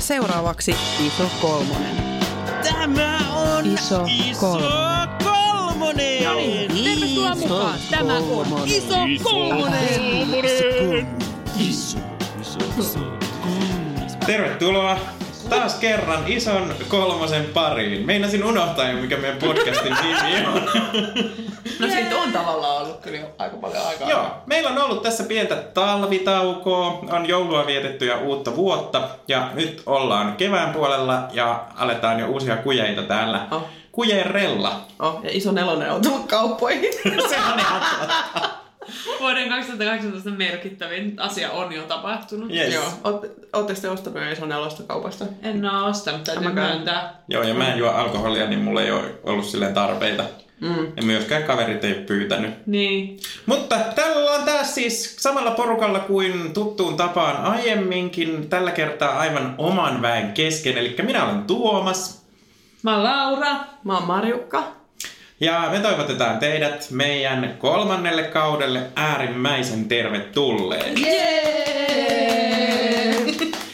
Seuraavaksi Iso Kolmonen. Tämä on Iso Kolmonen. kolmonen. No niin, tervetuloa mukaan. Tämä on Iso Kolmonen. Tervetuloa taas kerran ison kolmosen pariin. Meinasin unohtaa jo, mikä meidän podcastin nimi on. No siitä on tavallaan ollut kyllä aika paljon aikaa. Joo, meillä on ollut tässä pientä talvitaukoa, on joulua vietetty ja uutta vuotta. Ja nyt ollaan kevään puolella ja aletaan jo uusia kujeita täällä. Oh. Kujerella. Oh, ja iso nelonen on tullut kauppoihin. Se on ihan totta. Vuoden 2018 merkittävin asia on jo tapahtunut. Yes. Joo. Oletteko te ostanut jo iso nelosta kaupasta? En oo ostanut, täytyy myöntää. Joo, ja mä en juo alkoholia, niin mulla ei ole ollut silleen tarpeita. Mm. Ja myöskään kaverit ei pyytänyt. Niin. Mutta tällä ollaan taas siis samalla porukalla kuin tuttuun tapaan aiemminkin. Tällä kertaa aivan oman väen kesken. Eli minä olen Tuomas. Mä oon Laura. Mä oon Marjukka. Ja me toivotetaan teidät meidän kolmannelle kaudelle äärimmäisen tervetulleen.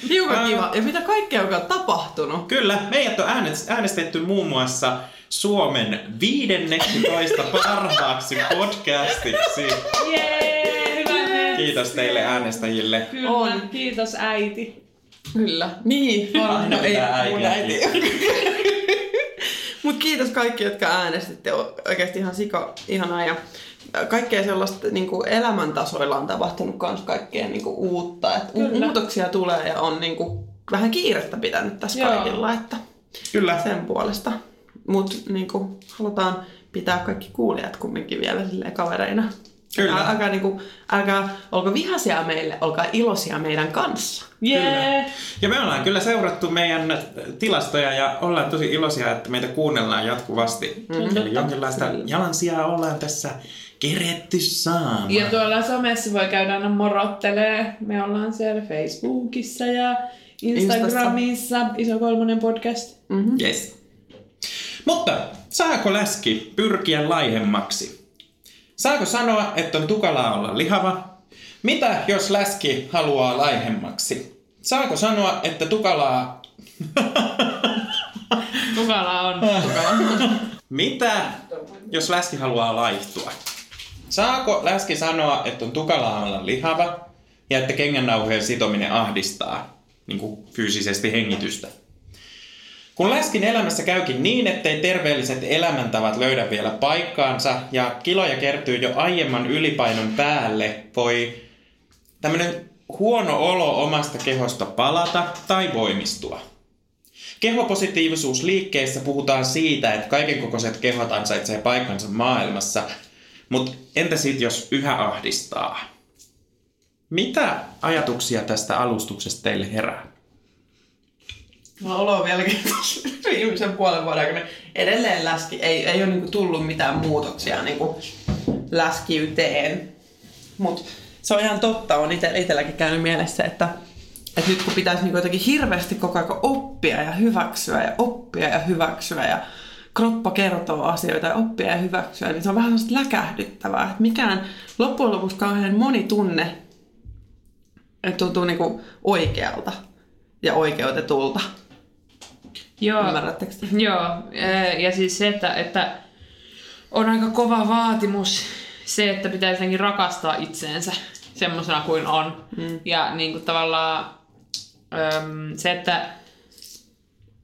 Hiukan Ää. kiva. Ja mitä kaikkea on tapahtunut? Kyllä, meidät on äänestetty muun muassa Suomen 15 parhaaksi podcastiksi. Jee, hyvä Kiitos teille äänestäjille. Kyllä, On. kiitos äiti. Kyllä. Niin, on. Aina No ei mun äitiä äiti. Mut kiitos kaikki, jotka äänestitte. Oikeasti ihan sika ihanaa. Ja kaikkea sellaista niin kuin elämäntasoilla on tapahtunut myös kaikkea niin kuin uutta. Et Kyllä. muutoksia tulee ja on niin kuin vähän kiirettä pitänyt tässä Joo. kaikilla. Että Kyllä. sen puolesta. Mutta niin kuin, halutaan pitää kaikki kuulijat kumminkin vielä kavereina. Kyllä. Älä- Älkää, niin kuin, älkää olko vihaisia meille, olkaa iloisia meidän kanssa. Jee. Ja me ollaan kyllä seurattu meidän tilastoja ja ollaan tosi iloisia, että meitä kuunnellaan jatkuvasti. Mm-hmm. Eli jonkinlaista jalansijaa ollaan tässä keretty saamaan. Ja tuolla somessa voi käydä aina morottelee. Me ollaan siellä Facebookissa ja Instagramissa. Iso kolmonen podcast. Mm-hmm. Yes. Mutta saako läski pyrkiä laihemmaksi? Saako sanoa, että on tukalaa olla lihava? Mitä jos läski haluaa laihemmaksi? Saako sanoa, että tukalaa... Tukala on. Mitä jos läski haluaa laihtua? Saako läski sanoa, että on tukalaa olla lihava ja että kengännauheen sitominen ahdistaa niin kuin fyysisesti hengitystä? Kun läskin elämässä käykin niin, ettei terveelliset elämäntavat löydä vielä paikkaansa ja kiloja kertyy jo aiemman ylipainon päälle, voi tämmöinen huono olo omasta kehosta palata tai voimistua. Kehopositiivisuusliikkeessä puhutaan siitä, että kaikenkokoiset kehot ansaitsee paikkansa maailmassa, mutta entä sitten jos yhä ahdistaa? Mitä ajatuksia tästä alustuksesta teille herää? Mä olo vieläkin tuossa viimeisen puolen vuoden aikana. Edelleen läski. Ei, ei ole niinku tullut mitään muutoksia niinku läskiyteen. Mut se on ihan totta. On ite, itselläkin käynyt mielessä, että, että nyt kun pitäisi niinku jotenkin hirveästi koko ajan oppia ja hyväksyä ja oppia ja hyväksyä ja kroppa kertoo asioita ja oppia ja hyväksyä, niin se on vähän sellaista läkähdyttävää. Että mikään loppujen lopuksi kauhean moni tunne tuntuu niinku oikealta ja oikeutetulta. Joo. Ymmärrättekö te? Joo, ja siis se, että, että on aika kova vaatimus se, että pitää jotenkin rakastaa itseensä semmoisena kuin on. Mm. Ja niin kuin tavallaan äm, se, että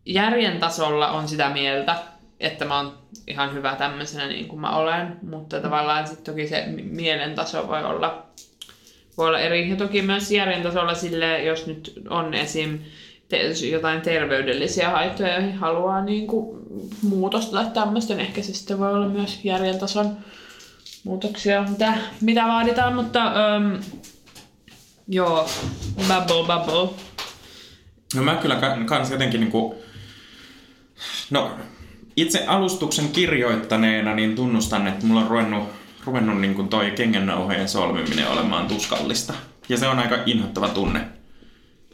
järjen tasolla on sitä mieltä, että mä oon ihan hyvä tämmöisenä niin kuin mä olen, mutta tavallaan sitten toki se mi- mielen taso voi olla, voi olla eri. Ja toki myös järjen tasolla sille, jos nyt on esim. Jotain terveydellisiä haittoja, joihin haluaa niin kuin, muutosta tai tämmöistä, niin ehkä se sitten voi olla myös järjen tason muutoksia, mitä, mitä vaaditaan, mutta äm, joo, bubble bubble. No mä kyllä ka- kans jotenkin niinku... No, itse alustuksen kirjoittaneena niin tunnustan, että mulla on ruvennut, ruvennut niin kuin toi kengännauhojen solmiminen olemaan tuskallista. Ja se on aika inhottava tunne.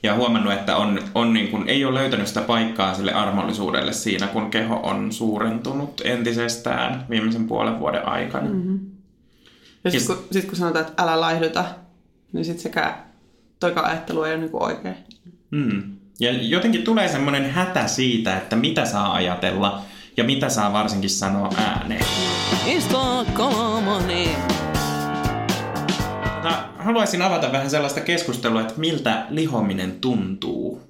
Ja huomannut, että on, on niin kuin, ei ole löytänyt sitä paikkaa sille armollisuudelle siinä, kun keho on suurentunut entisestään viimeisen puolen vuoden aikana. Mm-hmm. Ja sitten kun, sit kun sanotaan, että älä laihduta, niin sitten sekä toika ajattelu ei ole niinku oikein. Mm. Ja jotenkin tulee semmoinen hätä siitä, että mitä saa ajatella ja mitä saa varsinkin sanoa ääneen. Tota, haluaisin avata vähän sellaista keskustelua, että miltä lihominen tuntuu.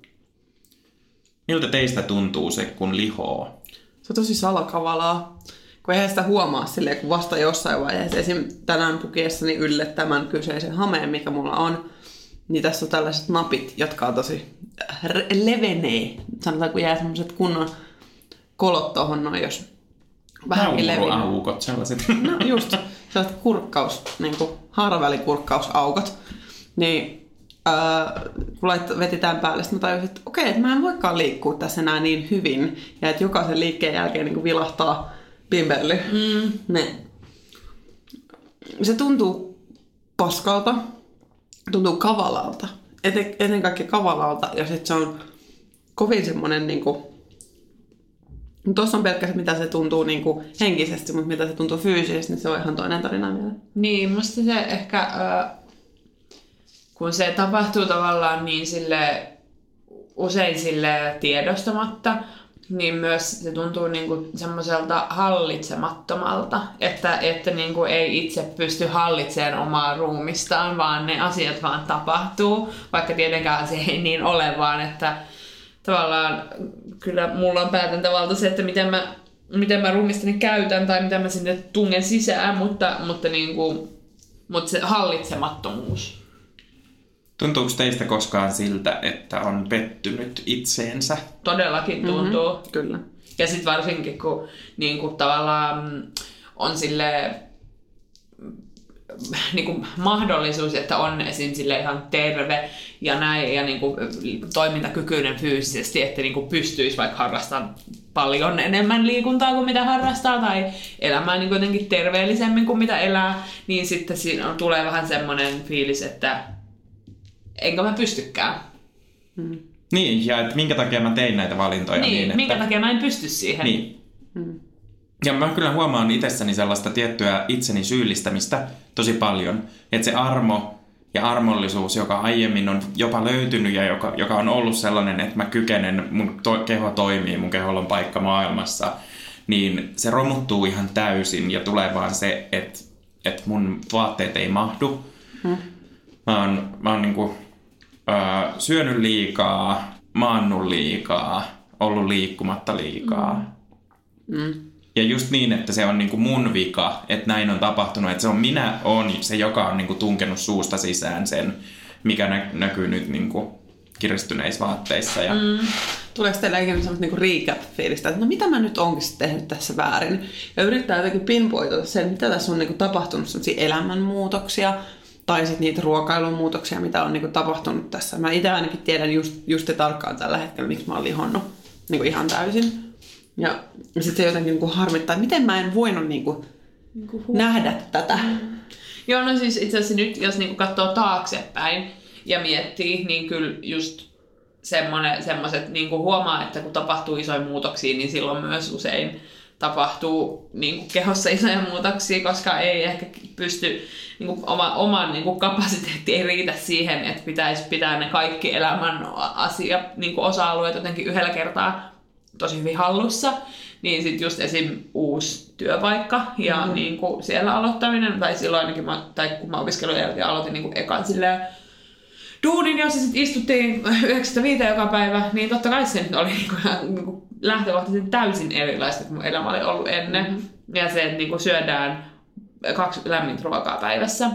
Miltä teistä tuntuu se, kun lihoo? Se on tosi salakavalaa, kun eihän sitä huomaa silleen, kun vasta jossain vaiheessa. Esim. tänään pukiessani ylle tämän kyseisen hameen, mikä mulla on, niin tässä on tällaiset napit, jotka on tosi re- levenee. Sanotaan, kun jää semmoiset kunnon kolot tohon noin, jos vähänkin levinnyt. Nauruaukot, sellaiset. No just, sellaiset kurkkaus, niin kuin haaravälikurkkausaukot. Niin äh, kun lait, veti tämän päälle, sitten mä tajusin, että okei, että mä en voikaan liikkua tässä enää niin hyvin. Ja että jokaisen liikkeen jälkeen niin kuin vilahtaa pimpelly. Mm. Ne. Se tuntuu paskalta, tuntuu kavalalta. Eten, ennen kaikkea kavalalta. Ja sitten se on kovin semmoinen niin kuin, Tuossa on pelkkä se, mitä se tuntuu niin kuin henkisesti, mutta mitä se tuntuu fyysisesti, niin se on ihan toinen tarina vielä. Niin, musta se ehkä, äh, kun se tapahtuu tavallaan niin sille usein sille tiedostamatta, niin myös se tuntuu niinku semmoiselta hallitsemattomalta, että, että niinku ei itse pysty hallitsemaan omaa ruumistaan, vaan ne asiat vaan tapahtuu, vaikka tietenkään se ei niin ole, vaan että tavallaan kyllä mulla on päätäntävalta se, että miten mä, miten mä ruumistani käytän tai miten mä sinne tungen sisään, mutta, mutta, niinku, mutta se hallitsemattomuus. Tuntuuko teistä koskaan siltä, että on pettynyt itseensä? Todellakin tuntuu. Mm-hmm. Kyllä. Ja sitten varsinkin, kun niin kuin tavallaan mm, on sille niin kuin mahdollisuus, että on esim. Sille ihan terve ja näin ja niin kuin toimintakykyinen fyysisesti, että niin kuin pystyisi vaikka harrastamaan paljon enemmän liikuntaa kuin mitä harrastaa tai elämään niin jotenkin terveellisemmin kuin mitä elää, niin sitten siinä on, tulee vähän semmoinen fiilis, että enkä mä pystykään. Hmm. Niin, ja että minkä takia mä tein näitä valintoja. Niin, niin että... minkä takia mä en pysty siihen. Niin. Hmm. Ja mä kyllä huomaan itsessäni sellaista tiettyä itseni syyllistämistä tosi paljon. Että se armo ja armollisuus, joka aiemmin on jopa löytynyt ja joka, joka on ollut sellainen, että mä kykenen, mun to, keho toimii, mun keholla on paikka maailmassa, niin se romuttuu ihan täysin ja tulee vaan se, että, että mun vaatteet ei mahdu. Hmm. Mä oon, mä oon niinku, äh, syönyt liikaa, maannut liikaa, ollut liikkumatta liikaa. Mm. Mm. Ja just niin, että se on niinku mun vika, että näin on tapahtunut. Että se on minä on se, joka on niinku tunkenut suusta sisään sen, mikä nä- näkyy nyt niinku kiristyneissä vaatteissa. Ja... Mm. Tuleeko teillä ikinä semmoista niinku recap-fiilistä, että no mitä mä nyt onkin tehnyt tässä väärin? Ja yrittää jotenkin pinpoitata sen, mitä tässä on niinku tapahtunut, semmoisia elämänmuutoksia, tai sitten niitä ruokailumuutoksia, mitä on niinku tapahtunut tässä. Mä itse ainakin tiedän just, just tarkkaan tällä hetkellä, miksi mä oon lihonnut niinku ihan täysin. Ja sitten se jotenkin niinku harmittaa, että miten mä en voinut niinku niinku nähdä tätä. Joo, no siis itse asiassa nyt, jos niinku katsoo taaksepäin ja miettii, niin kyllä just semmoiset niinku huomaa, että kun tapahtuu isoja muutoksia, niin silloin myös usein tapahtuu niin kuin kehossa isoja muutoksia, koska ei ehkä pysty, niin kuin oma, oman niin kuin kapasiteetti ei riitä siihen, että pitäisi pitää ne kaikki elämän asia, niin kuin osa-alueet jotenkin yhdellä kertaa tosi hyvin hallussa. Niin sitten just esim. uusi työpaikka ja mm-hmm. niin kuin siellä aloittaminen, tai silloin ainakin, mä, tai kun mä opiskelun jälkeen aloitin niin kuin ekan silleen, duunin, jossa sitten istuttiin 95 joka päivä, niin totta kai se nyt oli niinku, niinku lähtökohtaisesti täysin erilaista kuin mun elämä oli ollut ennen. Mm-hmm. Ja se, että niinku syödään kaksi lämmintä ruokaa päivässä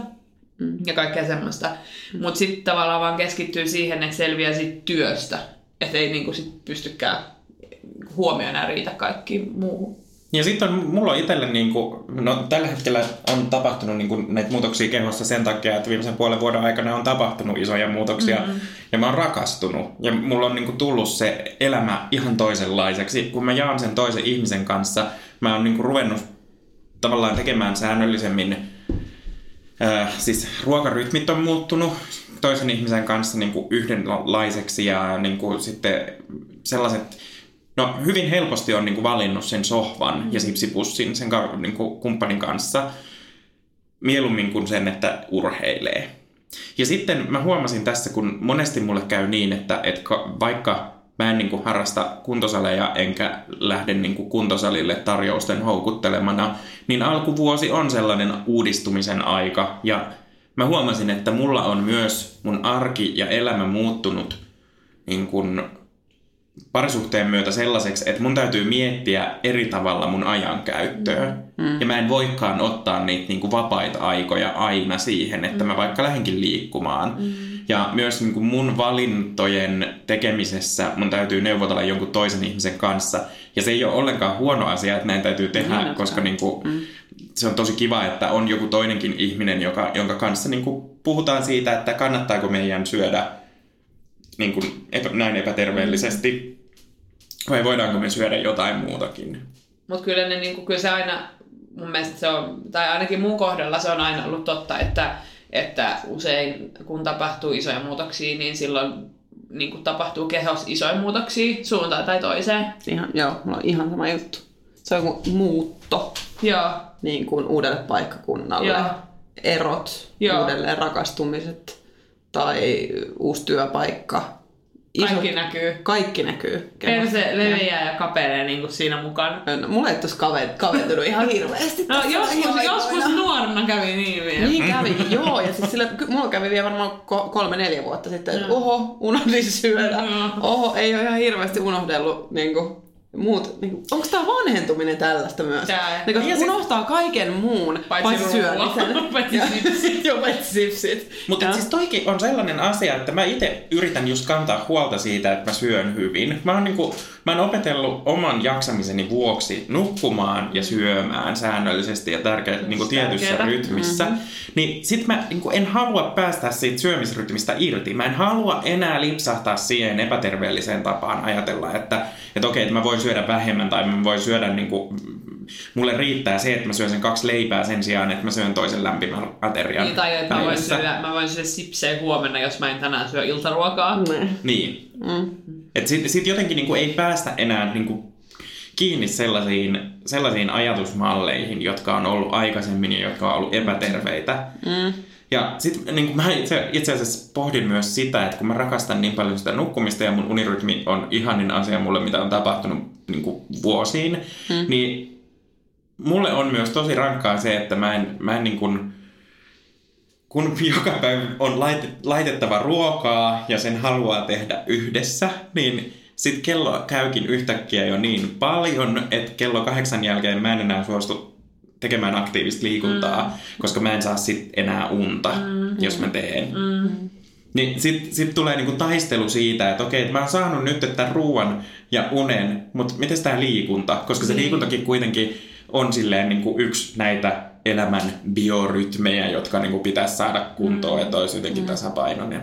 mm. ja kaikkea semmoista. Mm. Mutta sitten tavallaan vaan keskittyy siihen, että selviää siitä työstä. Että ei niinku sit pystykään huomioon enää riitä kaikki muuhun. Ja sitten on, mulla on itselle, niin kuin, no tällä hetkellä on tapahtunut niin kuin, näitä muutoksia kehossa sen takia, että viimeisen puolen vuoden aikana on tapahtunut isoja muutoksia mm-hmm. ja mä oon rakastunut. Ja mulla on niin kuin, tullut se elämä ihan toisenlaiseksi. Kun mä jaan sen toisen ihmisen kanssa, mä oon niin kuin, ruvennut tavallaan tekemään säännöllisemmin Äh, siis ruokarytmit on muuttunut toisen ihmisen kanssa niin kuin yhdenlaiseksi ja niin kuin sitten sellaiset No hyvin helposti on niin kuin valinnut sen sohvan mm. ja sipsipussin sen niin kuin kumppanin kanssa mieluummin kuin sen, että urheilee. Ja sitten mä huomasin tässä, kun monesti mulle käy niin, että, että ka- vaikka mä en niin kuin harrasta kuntosaleja enkä lähde niin kuin kuntosalille tarjousten houkuttelemana, niin alkuvuosi on sellainen uudistumisen aika. Ja mä huomasin, että mulla on myös mun arki ja elämä muuttunut niin kuin parisuhteen myötä sellaiseksi, että mun täytyy miettiä eri tavalla mun ajankäyttöä. Mm. Ja mä en voikaan ottaa niitä niin kuin vapaita aikoja aina siihen, että mä vaikka lähdenkin liikkumaan. Mm. Ja myös niin kuin mun valintojen tekemisessä mun täytyy neuvotella jonkun toisen ihmisen kanssa. Ja se ei ole ollenkaan huono asia, että näin täytyy tehdä, Niin, koska niin kuin, mm. se on tosi kiva, että on joku toinenkin ihminen, joka, jonka kanssa niin kuin puhutaan siitä, että kannattaako meidän syödä niin kuin epä, näin epäterveellisesti, vai voidaanko me syödä jotain muutakin. Mutta kyllä, ne, niinku, kyllä se aina, mun mielestä se on, tai ainakin mun kohdalla se on aina ollut totta, että, että usein kun tapahtuu isoja muutoksia, niin silloin niin kuin tapahtuu kehossa isoja muutoksia suuntaan tai toiseen. Ihan, joo, mulla on ihan sama juttu. Se on kuin muutto Joo, niin kuin uudelle paikkakunnalle. Joo. Erot, Joo. uudelleen rakastumiset tai uusi työpaikka. kaikki näkyy. Kaikki näkyy. Perse leviää ja kapelee niin kuin siinä mukana. No, mulla ei tuossa kavet, kaventunut ihan hirveästi. No joskus, joskus nuorena kävi niin vielä. Niin kävi, joo. Ja siis sillä, mulla kävi vielä varmaan ko- kolme-neljä vuotta sitten, että oho, unohdin syödä. Joo. Oho, ei ole ihan hirveästi unohdellut niin kuin, muut. Niin kuin, onko tämä vanhentuminen tällaista myös? Tää. Niin, Ja sit- unohtaa kaiken muun, Paitsi paitsi, syömisen. Paitsi Ja- sipsit. Joo, paitsi sipsit. Mutta siis toikin on sellainen asia, että mä itse yritän just kantaa huolta siitä, että mä syön hyvin. Mä oon, niinku, mä oon opetellut oman jaksamiseni vuoksi nukkumaan ja syömään säännöllisesti ja tärkeä, niinku tietyssä tärkeetä. rytmissä. Mm-hmm. Niin sit mä niinku, en halua päästä siitä syömisrytmistä irti. Mä en halua enää lipsahtaa siihen epäterveelliseen tapaan ajatella, että, että okei, että mä voin syödä vähemmän tai mä voin syödä niinku, mulle riittää se, että mä syön sen kaksi leipää sen sijaan, että mä syön toisen lämpimän aterian Niin, tai että mä voin, syödä, mä voin syödä sipsejä huomenna, jos mä en tänään syö iltaruokaa. Ne. Niin. Mm. Et sit, sit jotenkin niinku ei päästä enää niinku kiinni sellaisiin, sellaisiin ajatusmalleihin, jotka on ollut aikaisemmin ja jotka on ollut epäterveitä. Mm. Ja sit niin mä itse, itse asiassa pohdin myös sitä, että kun mä rakastan niin paljon sitä nukkumista ja mun unirytmi on ihanin asia mulle, mitä on tapahtunut niin kuin vuosiin, mm. niin mulle on myös tosi rankkaa se, että mä en, mä en niin kuin, kun joka päivä on lait- laitettava ruokaa ja sen haluaa tehdä yhdessä, niin sitten kello käykin yhtäkkiä jo niin paljon, että kello kahdeksan jälkeen mä en enää suostu tekemään aktiivista liikuntaa, mm. koska mä en saa sit enää unta, mm. jos mä teen. Mm. Niin sit, sit tulee niinku taistelu siitä, että okei, että mä oon saanut nyt tämän ruuan ja unen, mutta miten tämä liikunta? Koska se liikuntakin kuitenkin on silleen niinku yksi näitä elämän biorytmejä, jotka niinku pitäisi saada kuntoon, että olisi jotenkin tasapainoinen.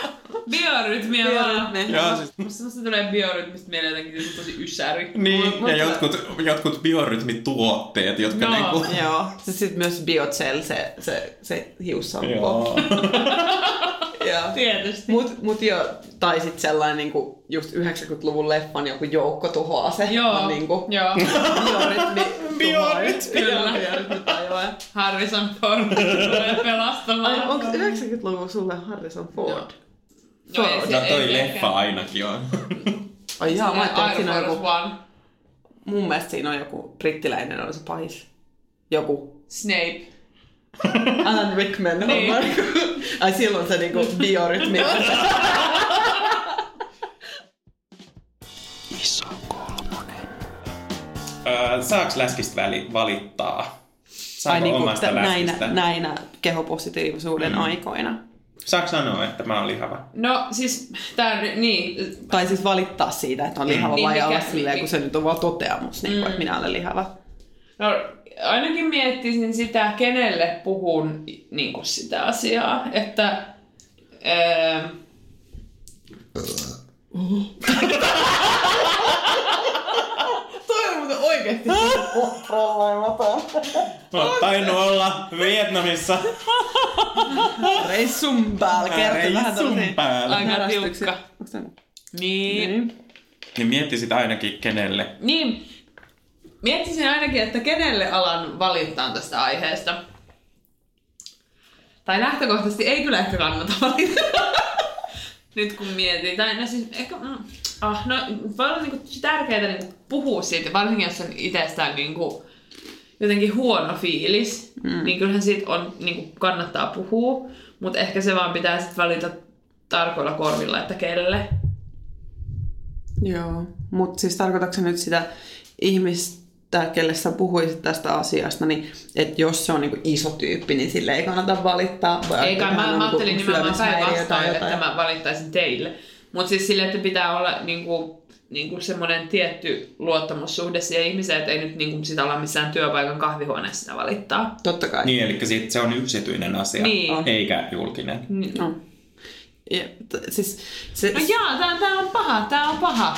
Biorytmiä vaan. Biorytmi. Joo, siis, Musta tulee biorytmistä mieleen jotenkin tosi ysäri. niin, Mulla- ja mulla- jotkut, jotkut biorytmituotteet, jotka Joo. niinku... Joo. Sitten myös Biocell, se, se, se hiussampo. Joo. Joo. Tietysti. Mut, mut jo, tai sit sellainen niinku, just 90-luvun leffan joku joukko tuhoaa se. Joo, On niinku, joo. biorytmi. Biorytmi. Kyllä. Biorytmi tajuaa. Harrison Ford tulee pelastamaan. Ai, onko 90-luvun sulle Harrison Ford? Joo, ei Ford. se- No toi ei leffa ehkä. ainakin on. Ai jaa, mä ajattelin, että siinä on joku, One. mun mielestä siinä on joku brittiläinen on se pahis. Joku Snape. Alan Rickman. Niin. on Ai silloin se niinku biorytmi on se. Öö, saaks läskistä väli, valittaa? Saako Ai niinku omasta tä- näinä, näinä kehopositiivisuuden mm. aikoina. Saako sanoa, että mä oon lihava? No siis, tää niin, Tai siis valittaa siitä, että on lihava Niin, vai mikä- olla silleen, kun se nyt on vaan toteamus, niin kuin, että minä olen lihava. no ainakin miettisin sitä, kenelle puhun niin kuin sitä asiaa, että ää, Toi on muuten oikeesti kontrolloimaton. Mä oon tainnut olla Vietnamissa Reissun päällä kertoo vähän reissun päällä. Aika tiukka. Onks tää- niin, Niin. Niin miettisit ainakin kenelle. niin, miettisin ainakin, että kenelle alan valittaa tästä aiheesta. Tai lähtökohtaisesti ei kyllä ehkä kannata valita. Nyt kun mietin. Tai no siis ehkä... Mm, ah, no, voi olla niinku tärkeää niinku puhua siitä, varsinkin jos on itsestään niinku jotenkin huono fiilis, mm. niin kyllähän siitä on, niinku kannattaa puhua, mutta ehkä se vaan pitää sitten valita tarkoilla korvilla, että kelle. Joo, mutta siis tarkoitatko nyt sitä ihmistä, kelle sä puhuisit tästä asiasta, niin että jos se on niinku iso tyyppi, niin sille ei kannata valittaa? Vai Ei kai, että mä, mä niinku ajattelin nimenomaan päinvastoin, että jotain? mä valittaisin teille. Mutta siis sille, että pitää olla niinku, niinku semmoinen tietty luottamussuhde siihen ihmiseen, että ei nyt niinku sitä olla missään työpaikan kahvihuoneessa sitä valittaa. Totta kai. Niin, eli sit se on yksityinen asia, Niin. eikä julkinen. Niin. No. Ja, t- siis, se, No jaa, tää, tää on paha, tää on paha.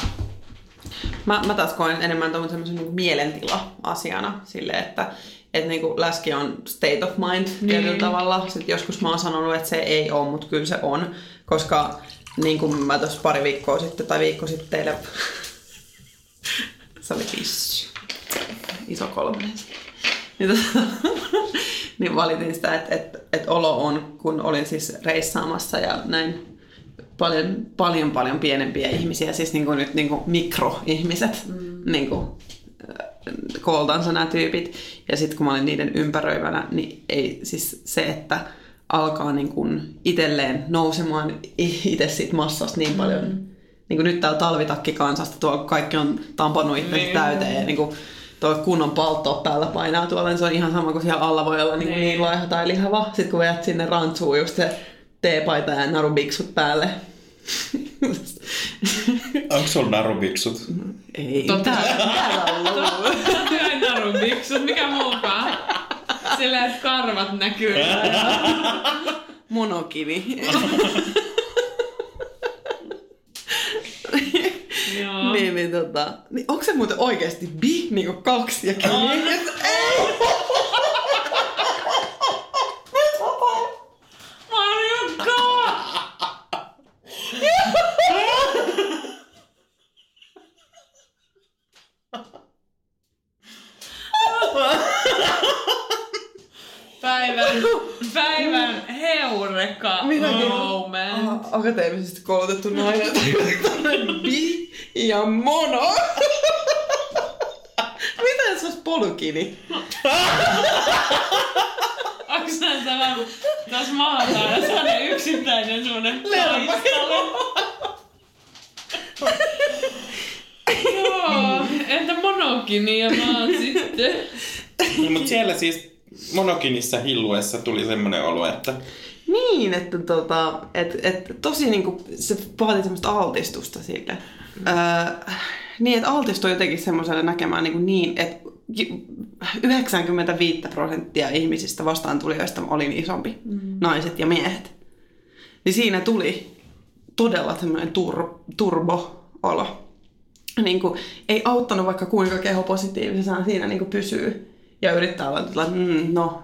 Mä, mä taas koen enemmän tuon semmoisen niin mielentila-asiana sille, että et niinku läski on state of mind niin. tietyllä tavalla. Sitten joskus mä oon sanonut, että se ei ole, mutta kyllä se on. Koska niin kuin mä tuossa pari viikkoa sitten tai viikko sitten teille... se oli pissy. Iso kolmonen. Niin, tota, niin valitin sitä, että, että, että olo on, kun olin siis reissaamassa ja näin paljon, paljon, paljon pienempiä ihmisiä, siis niin kuin nyt niin kuin mikroihmiset, mm. niin kuin, äh, kooltansa nämä tyypit. Ja sitten kun mä olin niiden ympäröivänä, niin ei siis se, että alkaa niin kuin itselleen nousemaan itse siitä massasta niin paljon. Mm. Niin kuin nyt täällä talvitakki kansasta, tuo kaikki on tampannut itsensä Niin. täyteen ja niin kuin tuo kunnon paltto päällä painaa tuolla, niin se on ihan sama kuin siellä alla voi olla niin, niin. Niin. niin laiha tai lihava. Sitten kun vedät sinne rantsuun just se teepaita ja narubiksut päälle. Onko sulla narubiksut? Ei. Totta. Täällä, on luu. Ai narun biksut, mikä muukaan. Sillä että karvat näkyy. Monokivi. Joo. niin, niin, tota, niin onko se muuten oikeasti bi, niinku kaksi ja kivi? On. Ei! Marjukka! Päivän, päivän heureka Minäkin. moment. Aha, Akateemisesti koulutettu nainen. bi ja mono. Miten se olisi polukini? Onks nää tämä tässä maataan sellainen yksittäinen semmonen taistelu? Joo, entä monokini ja maan sitten? Mutta siellä siis monokinissa hilluessa tuli semmoinen olo, että Niin, että tota, et, et, tosi niinku, se vaatii semmoista altistusta sille. Öö, niin, että altistui jotenkin semmoiselle näkemään niin, niin että 95 prosenttia ihmisistä vastaan tulijoista olin isompi, mm. naiset ja miehet. Niin siinä tuli todella semmoinen tur, turbo-olo. Niin kuin, ei auttanut vaikka kuinka kehopositiivisena siinä niin kuin pysyy. Ja yrittää olla, että mm, no,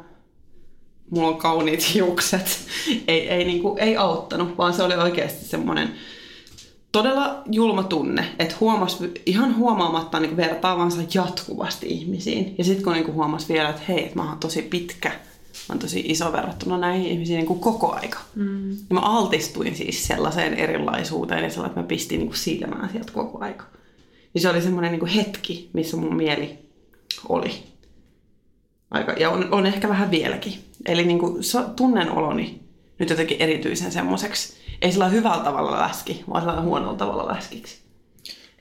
mulla on kauniit hiukset. ei, ei, niin kuin, ei auttanut, vaan se oli oikeasti semmoinen todella julma tunne, että huomas ihan huomaamatta niin vertaavansa jatkuvasti ihmisiin. Ja sitten kun niin huomas vielä, että hei, että mä oon tosi pitkä, mä oon tosi iso verrattuna näihin ihmisiin niin kuin koko aika. Mm. Ja mä altistuin siis sellaiseen erilaisuuteen ja sellainen, että mä pistin niin kuin silmään sieltä koko aika. Niin se oli semmoinen niin kuin hetki, missä mun mieli oli. Aika, ja on, on ehkä vähän vieläkin. Eli niin kuin, tunnen oloni nyt jotenkin erityisen semmoiseksi, ei sillä hyvällä tavalla läski, vaan sillä huonolla tavalla läskiksi.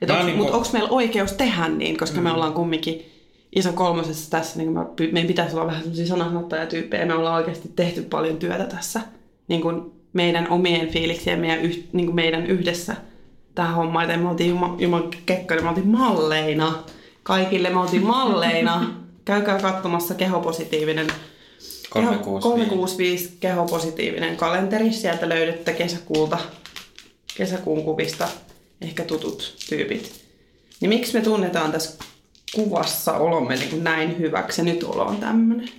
Onks, niinku- Mutta onko meillä oikeus tehdä niin, koska mm. me ollaan kumminkin iso kolmosessa tässä, niin me, meidän pitäisi olla vähän sellaisia sananottajatyyppejä, me ollaan oikeasti tehty paljon työtä tässä niin kuin meidän omien fiiliksien meidän, yh, niin kuin meidän yhdessä tähän hommaan, että me oltiin Juma, Juman kekkoja, me oltiin malleina, kaikille me oltiin malleina, käykää katsomassa kehopositiivinen 365. 365 kehopositiivinen kalenteri. Sieltä löydätte kesäkuulta, kesäkuun kuvista ehkä tutut tyypit. Niin miksi me tunnetaan tässä kuvassa olomme niin kuin näin hyväksi ja nyt olo on tämmöinen?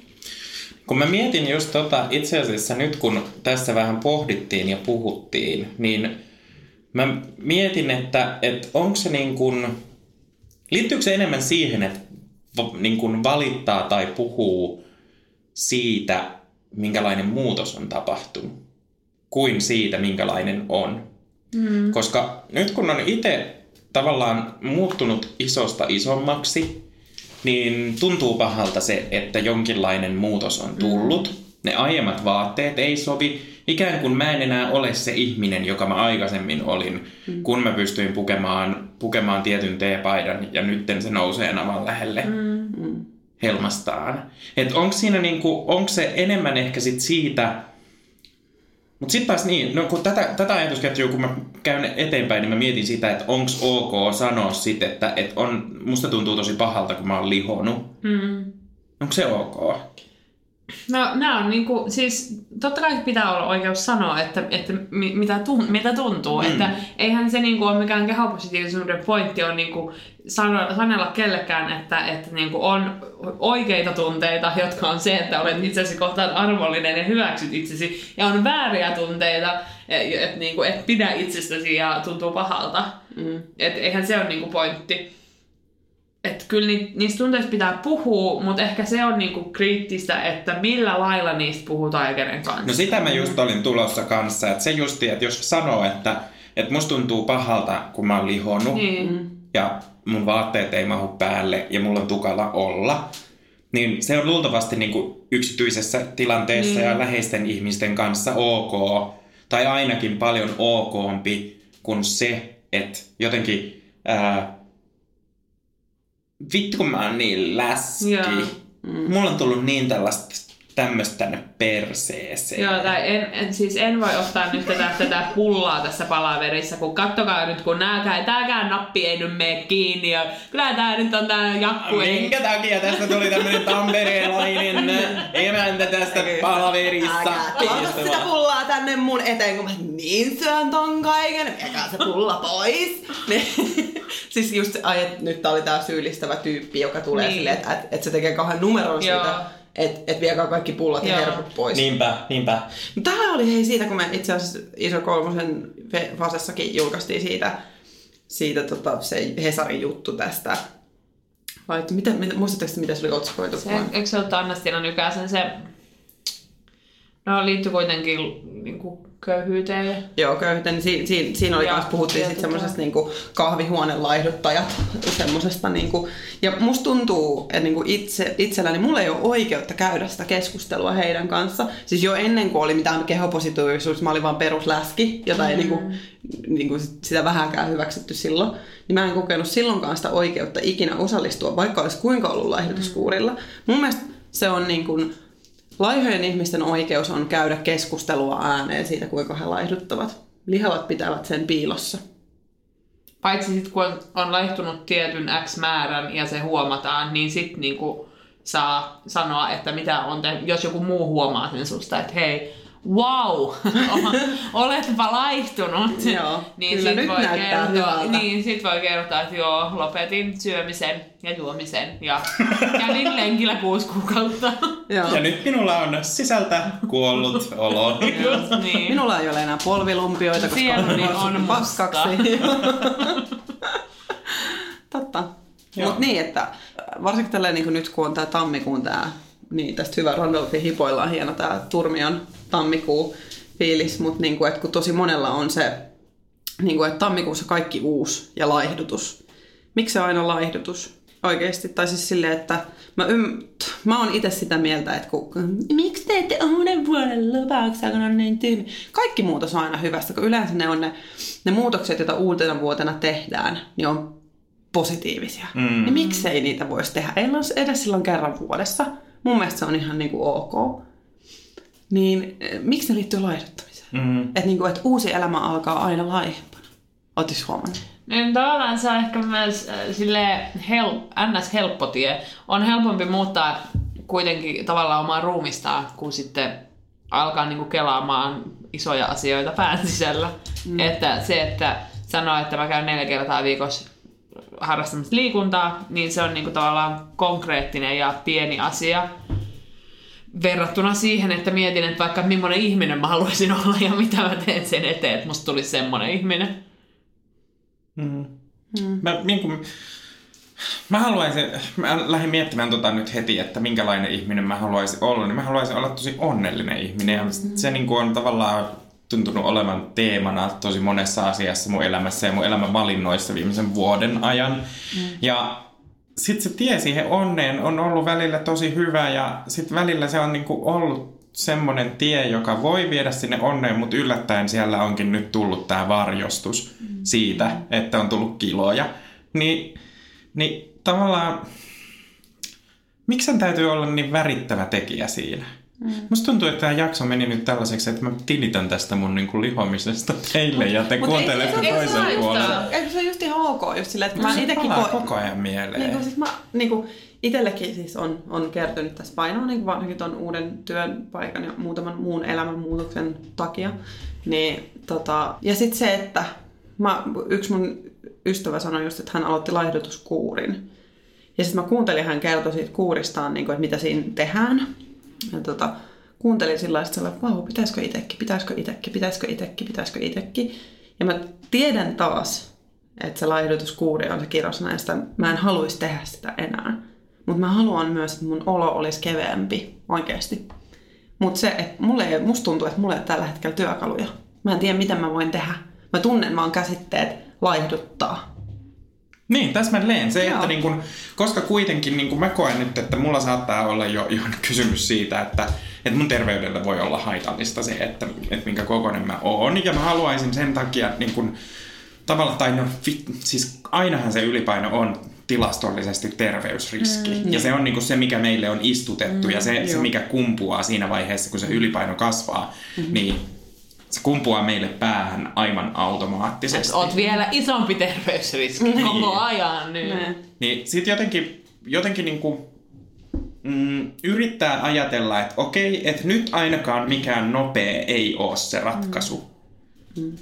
Kun mä mietin just tota, itse asiassa nyt kun tässä vähän pohdittiin ja puhuttiin, niin mä mietin, että, että onko se niin kuin, liittyykö se enemmän siihen, että niin kuin valittaa tai puhuu siitä, minkälainen muutos on tapahtunut, kuin siitä, minkälainen on. Mm. Koska nyt kun on itse tavallaan muuttunut isosta isommaksi, niin tuntuu pahalta se, että jonkinlainen muutos on tullut. Mm. Ne aiemmat vaatteet ei sovi. Ikään kuin mä en enää ole se ihminen, joka mä aikaisemmin olin, mm. kun mä pystyin pukemaan, pukemaan tietyn teepaidan ja nytten se nousee navan lähelle. Mm. Helmastaan. Et onko siinä niinku, onko se enemmän ehkä sit siitä, mutta sitten taas niin, no kun tätä, tätä ajatusketjua, kun mä käyn eteenpäin, niin mä mietin sitä, että onko ok sanoa sitten, että, että on, musta tuntuu tosi pahalta, kun mä oon lihonut. Mm. Onko se ok? No nämä on niinku, siis totta kai pitää olla oikeus sanoa, että, että mitä, tun, mitä tuntuu. Mm. Että eihän se niinku ole mikään kehopositiivisuuden pointti on niinku sanella kellekään, että, että niinku on oikeita tunteita, jotka on se, että olet itsesi kohtaan arvollinen ja hyväksyt itsesi. Ja on vääriä tunteita, että et, niinku, et pidä itsestäsi ja tuntuu pahalta. Mm. Et eihän se ole niinku pointti että kyllä ni, niistä tunteista pitää puhua, mutta ehkä se on niinku kriittistä, että millä lailla niistä puhutaan ja kenen kanssa. No sitä mä just olin tulossa kanssa, että se justi, että jos sanoo, että, että musta tuntuu pahalta, kun mä oon lihonnut niin. ja mun vaatteet ei mahu päälle ja mulla on tukala olla, niin se on luultavasti niinku yksityisessä tilanteessa niin. ja läheisten ihmisten kanssa ok, tai ainakin paljon okompi kuin se, että jotenkin... Ää, vittu kun mä oon niin läski. Joo. Mm. Mulla on tullut niin tällaista tämmöistä tänne perseeseen. Joo, tai en, en, siis en voi ottaa nyt tätä, tätä pullaa tässä palaverissa, kun kattokaa nyt, kun nääkään, tääkään nappi ei nyt mene kiinni, ja kyllä tää nyt on tää jakku. Minkä takia tästä tuli tämmönen tamperelainen emäntä tästä palaverissa? Älä sitä pullaa tänne mun eteen, kun mä niin syön ton kaiken, viekää se pulla pois. siis just se, ai, että nyt tää oli tää syyllistävä tyyppi, joka tulee niin. silleen, että, että, että se tekee kauhean numeron siitä että et viekää kaikki pullat ja herkut pois. Niinpä, niinpä. Tämä oli hei siitä, kun me itse asiassa Iso Kolmosen Fasessakin julkaistiin siitä, siitä tota, se Hesarin juttu tästä. Vai mitä, mitä, muistatteko, mitä se oli otsikoitu? Se, eikö se ole Anna-Stina Nykäsen se... No liittyy kuitenkin niin kuin köyhyyteen. Joo, köyhyyteen. Si- si- siinä oli myös puhuttiin sitten semmoisesta niinku kahvihuoneen laihduttajat. Semmosesta, niinku, ja musta tuntuu, että niinku itse, itselläni mulla ei ole oikeutta käydä sitä keskustelua heidän kanssa. Siis jo ennen kuin oli mitään kehopositiivisuus, mä olin vaan perusläski, jota ei mm. niinku, niinku sitä vähänkään hyväksytty silloin. Niin mä en kokenut silloinkaan sitä oikeutta ikinä osallistua, vaikka olisi kuinka ollut laihdutuskuurilla. Mun mielestä se on niin kuin, Laihojen ihmisten oikeus on käydä keskustelua ääneen siitä, kuinka he laihduttavat. Lihavat pitävät sen piilossa. Paitsi sitten kun on, laihtunut tietyn X määrän ja se huomataan, niin sitten niinku saa sanoa, että mitä on tehnyt, jos joku muu huomaa sen susta, että hei, wow, oletpa laihtunut. Joo, niin kyllä sit nyt voi näyttää kertoa, hyvältä. Niin, sit voi kertoa, että joo, lopetin syömisen ja juomisen ja kävin lenkillä kuusi kuukautta. Joo. Ja nyt minulla on sisältä kuollut olo. Just niin. Minulla ei ole enää polvilumpioita, koska Sieluni olen on noussut paskaksi. Totta. Mutta niin, että varsinkin tälleen niin nyt kun on tämä tammikuun tämä, niin tästä hyvä Randolphin hipoilla on hieno tämä Turmion tammikuu fiilis, mutta niin kuin, että kun tosi monella on se, niin kuin, että tammikuussa kaikki uusi ja laihdutus. Miksi se aina laihdutus? Oikeasti. Tai siis silleen, että mä, ym... mä oon itse sitä mieltä, että kun, miksi teette uuden vuoden lupauksia, kun on niin tyhmi. Kaikki muutos on aina hyvästä, kun yleensä ne on ne, ne muutokset, joita uutena vuotena tehdään, niin on positiivisia. Mm. Niin miksei niitä voisi tehdä? Ei ole edes silloin kerran vuodessa. Mun mielestä se on ihan niin kuin ok. Niin eh, miksi ne liittyy laihduttamiseen? Mm. Että niin kuin, että uusi elämä alkaa aina laihempana. Otis huomannut? Niin tavallaan se on ehkä myös äh, sille hel, ns. helppo tie. On helpompi muuttaa kuitenkin tavallaan omaa ruumistaan, kuin sitten alkaa niinku kelaamaan isoja asioita pään sisällä. Mm. Että se, että sanoo, että mä käyn neljä kertaa viikossa harrastamassa liikuntaa, niin se on niinku tavallaan konkreettinen ja pieni asia verrattuna siihen, että mietin, että vaikka millainen ihminen mä haluaisin olla ja mitä mä teen sen eteen, että musta tulisi semmoinen ihminen. Mm. Mm. Mä, niin kuin, Mä haluaisin, mä lähdin miettimään tota nyt heti, että minkälainen ihminen mä haluaisin olla, niin mä haluaisin olla tosi onnellinen ihminen. Ja se niin kuin on tavallaan tuntunut olevan teemana tosi monessa asiassa mun elämässä ja mun elämän valinnoissa viimeisen vuoden ajan. Mm. Ja sitten se tie siihen onneen on ollut välillä tosi hyvä ja sitten välillä se on niinku ollut semmoinen tie, joka voi viedä sinne onneen, mutta yllättäen siellä onkin nyt tullut tämä varjostus siitä, että on tullut kiloja. Niin, niin tavallaan, miksi sen täytyy olla niin värittävä tekijä siinä? Mm. Musta tuntuu, että tämä jakso meni nyt tällaiseksi, että mä tilitän tästä mun niinku lihomisesta teille ja te kuuntelette toisen puolella. Eikö se ole just ihan ok, just silleen, että mä itekin palaa koen- koko ajan mieleen. Niin kuin, siis mä, niin kuin, itsellekin siis on, on kertynyt tässä painoa, niin varsinkin ton uuden työn paikan ja muutaman muun elämänmuutoksen takia. Niin, tota, ja sitten se, että mä, yksi mun ystävä sanoi just, että hän aloitti laihdutuskuurin. Ja sitten mä kuuntelin, hän kertoi siitä kuuristaan, niin kuin, että mitä siinä tehdään. Ja tota, kuuntelin sillä lailla, että vau, pitäisikö itekin, pitäisikö itekin, pitäisikö itekin, pitäisikö itekin. Ja mä tiedän taas, että se laihdutuskuuri on se kirosana, sitä mä en haluaisi tehdä sitä enää. Mutta mä haluan myös, että mun olo olisi keveämpi oikeasti. Mutta se, että mulle ei, musta tuntuu, että mulla ei tällä hetkellä työkaluja. Mä en tiedä, mitä mä voin tehdä. Mä tunnen vaan käsitteet laihduttaa. Niin, täsmälleen. Se, Joo. että niin kun, koska kuitenkin niin kun mä koen nyt, että mulla saattaa olla jo, jo kysymys siitä, että, että mun terveydelle voi olla haitallista se, että, että minkä kokoinen mä oon. Ja mä haluaisin sen takia niin kun, tavallaan, tai no, fit, siis ainahan se ylipaino on tilastollisesti terveysriski. Mm, ja se on niin kuin se, mikä meille on istutettu mm, ja se, se, mikä kumpuaa siinä vaiheessa, kun se ylipaino kasvaa, mm. niin se kumpuaa meille päähän aivan automaattisesti. Oot vielä isompi terveysriski koko ajan nyt. Ne. Niin sit jotenkin, jotenkin niinku, mm, yrittää ajatella, että okei, että nyt ainakaan mikään nopea ei ole se ratkaisu. Mm.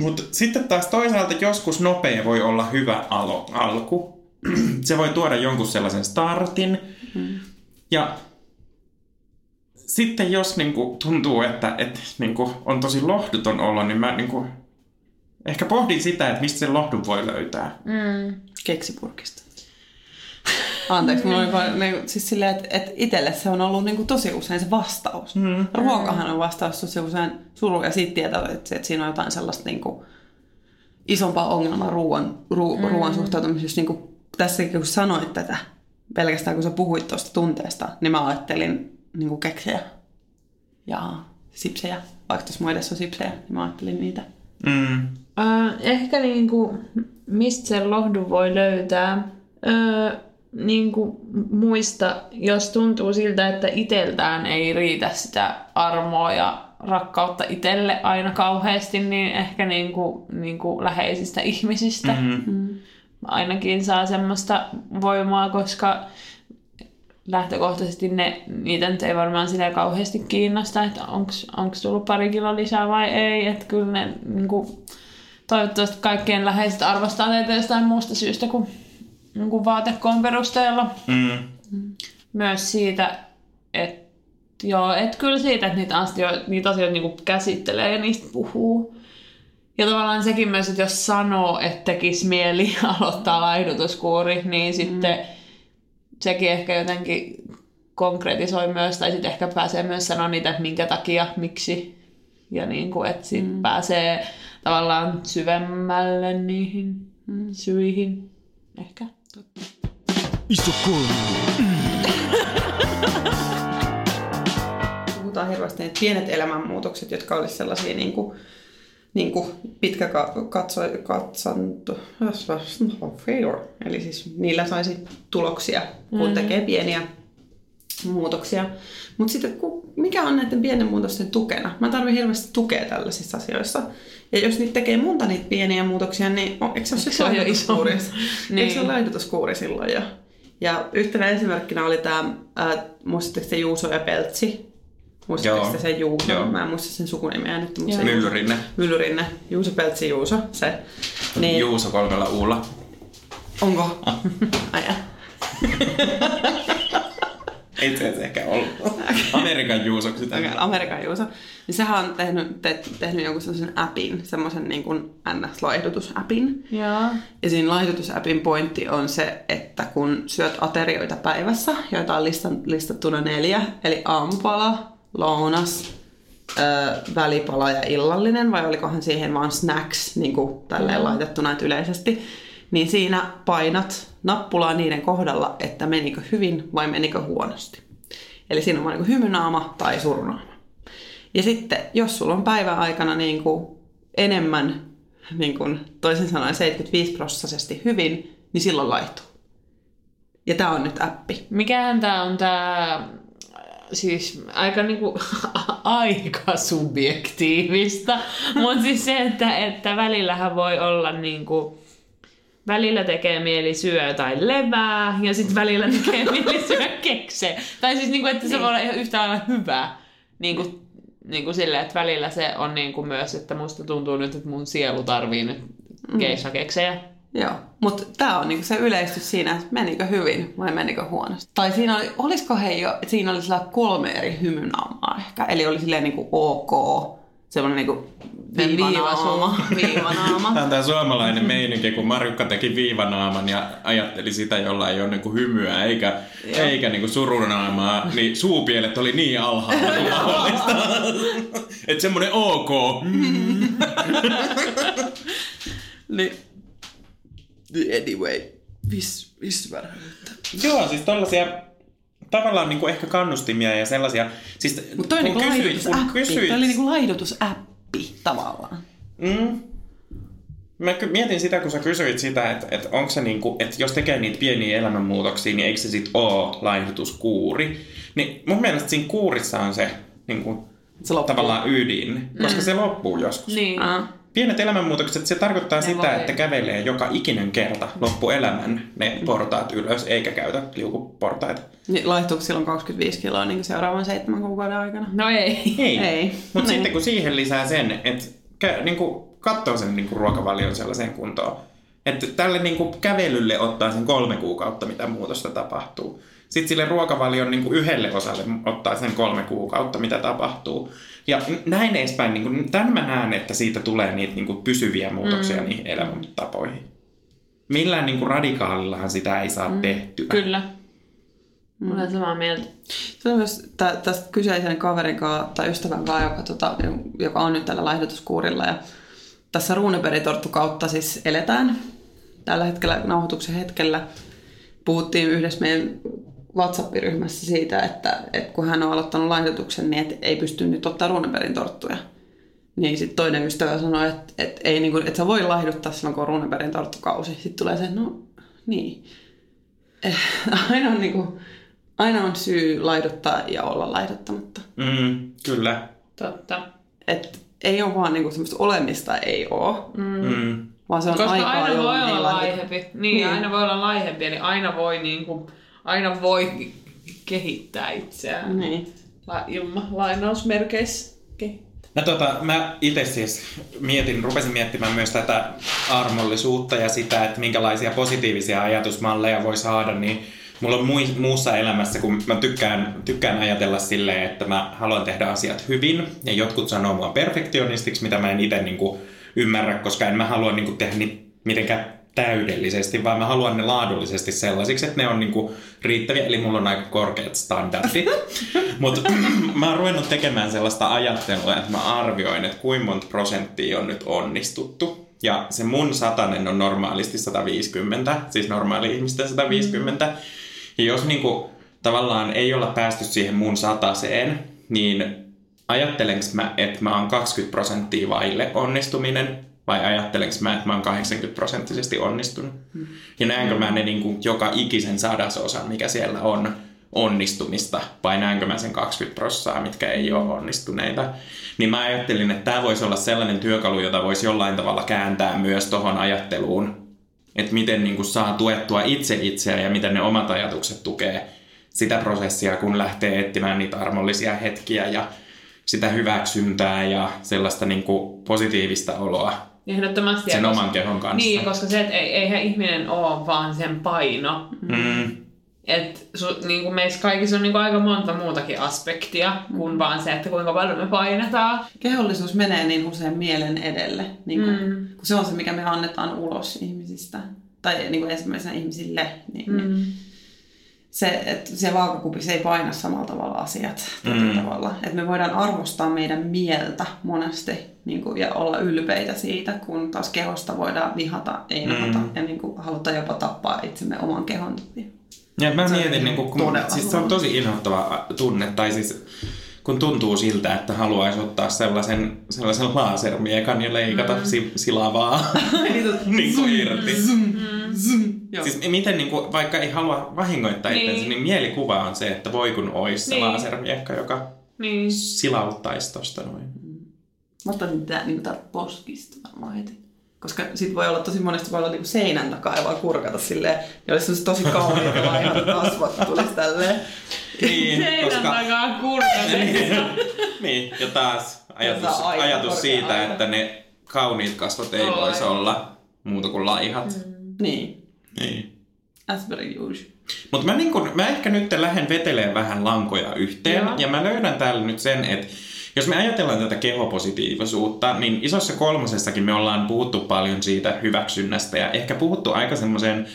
Mutta sitten taas toisaalta joskus nopea voi olla hyvä alo, alku. se voi tuoda jonkun sellaisen startin. Mm. Ja sitten jos niinku tuntuu, että et, niinku, on tosi lohduton olo, niin mä niinku, ehkä pohdin sitä, että mistä sen lohdun voi löytää. Keksipurkista. Anteeksi, mulla oli vaan, niin, siis silleen, että, että itselle se on ollut niin kuin, tosi usein se vastaus. Mm. Ruokahan on vastaus tosi usein suru, ja siitä tietää, että, että siinä on jotain sellaista niin kuin, isompaa ongelmaa ruoan, ru, mm. ruoan suhtautumisessa. Niin kuin, tässäkin kun sanoit tätä, pelkästään kun sä puhuit tuosta tunteesta, niin mä ajattelin niin kuin keksejä ja sipsejä. Vaikka tuossa muidessa on sipsejä, niin mä ajattelin niitä. Mm. Äh, ehkä niinku, mistä sen lohdun voi löytää? Äh, niinku, muista, jos tuntuu siltä, että iteltään ei riitä sitä armoa ja rakkautta itselle aina kauheasti, niin ehkä niinku, niinku läheisistä ihmisistä Mm-hmm. ainakin saa semmoista voimaa, koska lähtökohtaisesti ne, niitä nyt ei varmaan sitä kauheasti kiinnosta, että onko tullut pari kiloa lisää vai ei. Että kyllä ne niin kuin, toivottavasti kaikkien läheiset arvostaa teitä jostain muusta syystä kuin, niin kuin vaatekoon perusteella. Mm. Myös siitä, että joo, että kyllä siitä, että niitä asioita, niitä asioita niin kuin käsittelee ja niistä puhuu. Ja tavallaan sekin myös, että jos sanoo, että tekisi mieli aloittaa laihdutuskuuri, niin sitten mm. Sekin ehkä jotenkin konkretisoi myös, tai sitten ehkä pääsee myös sanoa niitä, että minkä takia, miksi. Ja niin kuin, että sitten mm. pääsee tavallaan syvemmälle niihin mm. syihin. Ehkä. Iso kolme. puhutaan hirveästi että pienet elämänmuutokset, jotka olisi sellaisia niin kuin, niin kuin pitkä ka- katso, katsanto, eli siis niillä saisi tuloksia, kun mm. tekee pieniä muutoksia. Mutta sitten mikä on näiden pienen muutosten tukena? Mä tarvitsen hirveästi tukea tällaisissa asioissa. Ja jos niitä tekee monta niitä pieniä muutoksia, niin on, eikö se ole se jo laihdutuskuuri? iso? niin. Eikö se ole laihdutuskuuri silloin jo? Ja yhtenä esimerkkinä oli tämä, äh, muistatteko te Juuso ja Peltsi? Muistatteko Joo. sen Juuso? Joo. Mä en muista sen sukunimeä nyt. Mutta se Myllyrinne. Myllyrinne. Juuso Peltsi Juuso. Se. Niin, Juuso kolmella uulla. Onko? Ai jaa. Ei se ehkä ollut. Amerikan juusoksi Okei, okay. Amerikan Juuso. Niin sehän on tehnyt, te, tehnyt jonkun sellaisen appin, semmoisen niin kuin NS-laihdutusappin. Joo. Ja siinä laihdutusappin pointti on se, että kun syöt aterioita päivässä, joita on listan, listattuna neljä, eli aamupala, lounas, ö, välipala ja illallinen, vai olikohan siihen vaan snacks niin kuin tälleen mm. laitettu näitä yleisesti, niin siinä painat nappulaa niiden kohdalla, että menikö hyvin vai menikö huonosti. Eli siinä on vaan niin hymynaama tai surunaama. Ja sitten, jos sulla on päivän aikana niin kuin enemmän, niin kuin toisin sanoen 75 prosentisesti hyvin, niin silloin laihtuu. Ja tämä on nyt appi. Mikähän tää on tää, siis aika niinku, aika subjektiivista, mutta siis se, että, että välillähän voi olla niinku, välillä tekee mieli syö jotain levää ja sitten välillä tekee mieli syö keksejä. Tai siis niinku, että se voi olla ihan yhtä lailla hyvä. Niinku, niinku silleen, että välillä se on niinku myös, että musta tuntuu nyt, että mun sielu tarvii nyt keissakeksejä. Joo, mutta tämä on niinku se yleistys siinä, että menikö hyvin vai menikö huonosti. Tai siinä oli, olisiko hei jo, että siinä oli sillä kolme eri hymynaamaa ehkä. Eli oli silleen niinku ok, semmoinen niinku viivanaama. viivanaama. Tämä on tämä suomalainen meininki, kun Marjukka teki viivanaaman ja ajatteli sitä, jolla ei ole niinku hymyä eikä, eikä niinku surunaamaa, niin suupielet oli niin alhaalla kuin mahdollista. Että semmoinen ok. niin, anyway, vis, vis Joo, siis tollasia tavallaan niinku ehkä kannustimia ja sellaisia. Siis, Mutta toi niinku kysyit- kun kysyit- Toi oli niinku laihdutusappi tavallaan. Mm. Mä mietin sitä, kun sä kysyit sitä, että, että onko se niinku, että jos tekee niitä pieniä elämänmuutoksia, niin eikö se sit oo laihdutuskuuri. Niin mun mielestä siinä kuurissa on se niinku, Se loppuu. tavallaan ydin, koska se loppuu joskus. Niin. Ah. Pienet elämänmuutokset, se tarkoittaa Ne sitä, voi- että kävelee joka ikinen kerta loppuelämän ne portaat ylös, eikä käytä liukuportaita. Niin laihtuuko silloin 25 kiloa niin seuraavan seitsemän kuukauden aikana? No ei. Ei. Ei. Mutta Niin. sitten kun siihen lisää sen, että kä- niinku, katsoo sen niinku, ruokavalion sellaiseen kuntoon, että tälle niinku, kävelylle ottaa sen kolme kuukautta, mitä muutosta tapahtuu. Sitten sille ruokavalion niinku, yhdelle osalle ottaa sen kolme kuukautta, mitä tapahtuu. Ja näin edespäin, niinku, tämän mä näen, että siitä tulee niitä niinku, pysyviä muutoksia mm. niihin elämäntapoihin. Millään niinku, radikaalillahan sitä ei saa mm. tehtyä. Kyllä. Mä olen samaa mieltä. Se on myös tä, tästä kyseisen kaverin kanssa, tai ystävän kanssa, joka, tota, joka on nyt tällä laihdutuskuurilla. Ja tässä ruuneperitorttu kautta siis eletään tällä hetkellä, nauhoituksen hetkellä. Puhuttiin yhdessä meidän WhatsApp-ryhmässä siitä, että, että kun hän on aloittanut laihdutuksen, niin et ei pysty nyt ottaa ruuneperin torttuja. Niin sitten toinen ystävä sanoi, että, että, ei, niin kuin, että sä voi laihduttaa silloin, kun on ruuneperin torttukausi. Sitten tulee se, no niin. Eh, aina on, niin kuin, aina on syy laiduttaa ja olla laiduttamatta. Mm, kyllä. Totta. Et ei ole vaan niinku semmoista olemista, ei oo. Mm. Vaan se on Koska aikaa, aina voi olla laihempi. Niin, Niin. niin, aina voi olla laihempi, eli aina voi, niin kuin, aina voi kehittää itseään. Niin. La, ilma, lainausmerkeissä kehittää. No tota, mä itse siis mietin, rupesin miettimään myös tätä armollisuutta ja sitä, että minkälaisia positiivisia ajatusmalleja voi saada, niin mulla on mui- muussa elämässä, kun mä tykkään, tykkään ajatella silleen, että mä haluan tehdä asiat hyvin, ja jotkut sanoo mua perfektionistiksi, mitä mä en itse niinku ymmärrä, koska en mä halua niinku tehdä niitä mitenkään täydellisesti, vaan mä haluan ne laadullisesti sellaisiksi, että ne on niinku riittäviä, eli mulla on aika korkeat standardit. Mutta mä oon ruvennut tekemään sellaista ajattelua, että mä arvioin, että kuinka monta prosenttia on nyt onnistuttu. Ja se mun satanen on normaalisti 150, siis normaali ihmisten 150. Mm. Ja jos niinku tavallaan ei olla päästy siihen mun sataseen, niin ajattelenko mä, että mä oon 20 prosenttia vaille onnistuminen, vai ajattelenko mä, että mä oon 80 prosenttisesti onnistunut. Mm. Ja näenkö mä ne niin kuin joka ikisen sadasosan, mikä siellä on, onnistumista, vai näenkö mä sen 20 prossaa, mitkä ei ole onnistuneita. Niin mä ajattelin, että tämä voisi olla sellainen työkalu, jota voisi jollain tavalla kääntää myös tohon ajatteluun, että miten niin kuin saa tuettua itse itseä ja miten ne omat ajatukset tukee sitä prosessia, kun lähtee etsimään niitä armollisia hetkiä ja sitä hyväksyntää ja sellaista niin kuin positiivista oloa Ehdottomasti. sen oman kehon kanssa. Niin, koska se, että ei, eihän ihminen ole vaan sen paino. Mm, Et su, niin kuin meissä kaikissa on niin kuin aika monta muutakin aspektia kuin vaan se, että kuinka paljon me painetaan. Kehollisuus menee niin usein mielen edelle, niin kuin, mm. kun se on se, mikä me annetaan ulos ihmisistä. Tai niin kuin ensimmäisenä ihmisille. Niin, mm. niin se, että se vaakakupissa ei paina samalla tavalla asiat mm. tavalla. Että me voidaan arvostaa meidän mieltä monesti niin kuin, ja olla ylpeitä siitä, kun taas kehosta voidaan vihata, ei mm. ja niin kuin, haluta jopa tappaa itsemme oman kehon takia. Ja mä se mietin, niin kuin, kun, siis se on tosi inhottava tunne, tai siis kun tuntuu siltä, että haluaisi ottaa sellaisen, sellaisen laasermiekan ja leikata mm. si, silavaa niin kuin irti. Zoom, zoom. Siis miten, niin kuin, vaikka ei halua vahingoittaa niin. itsensä, niin mielikuva on se, että voi kun olisi niin. se laasermiekka, joka niin. silauttaisi tosta noin. Mä otan niitä niin täältä poskista varmaan heti. Koska sit voi olla tosi monesti voi olla niinku seinän takaa ja vaan kurkata silleen. Ja olisi tosi kauniita laihat kasvot tulisi tälleen. Niin, seinän koska... takaa kurkata. niin, niin, ja taas ajatus, ajatus siitä, aika. että ne kauniit kasvot ei voisi olla muuta kuin laihat. Mm. Niin. Niin. Asperger Mutta mä, niin mä ehkä nyt lähden veteleen vähän lankoja yhteen. Joo. Ja mä löydän täällä nyt sen, että jos me ajatellaan tätä kehopositiivisuutta, niin isossa kolmosessakin me ollaan puhuttu paljon siitä hyväksynnästä ja ehkä puhuttu aika semmoiseen